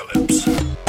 apocalypse.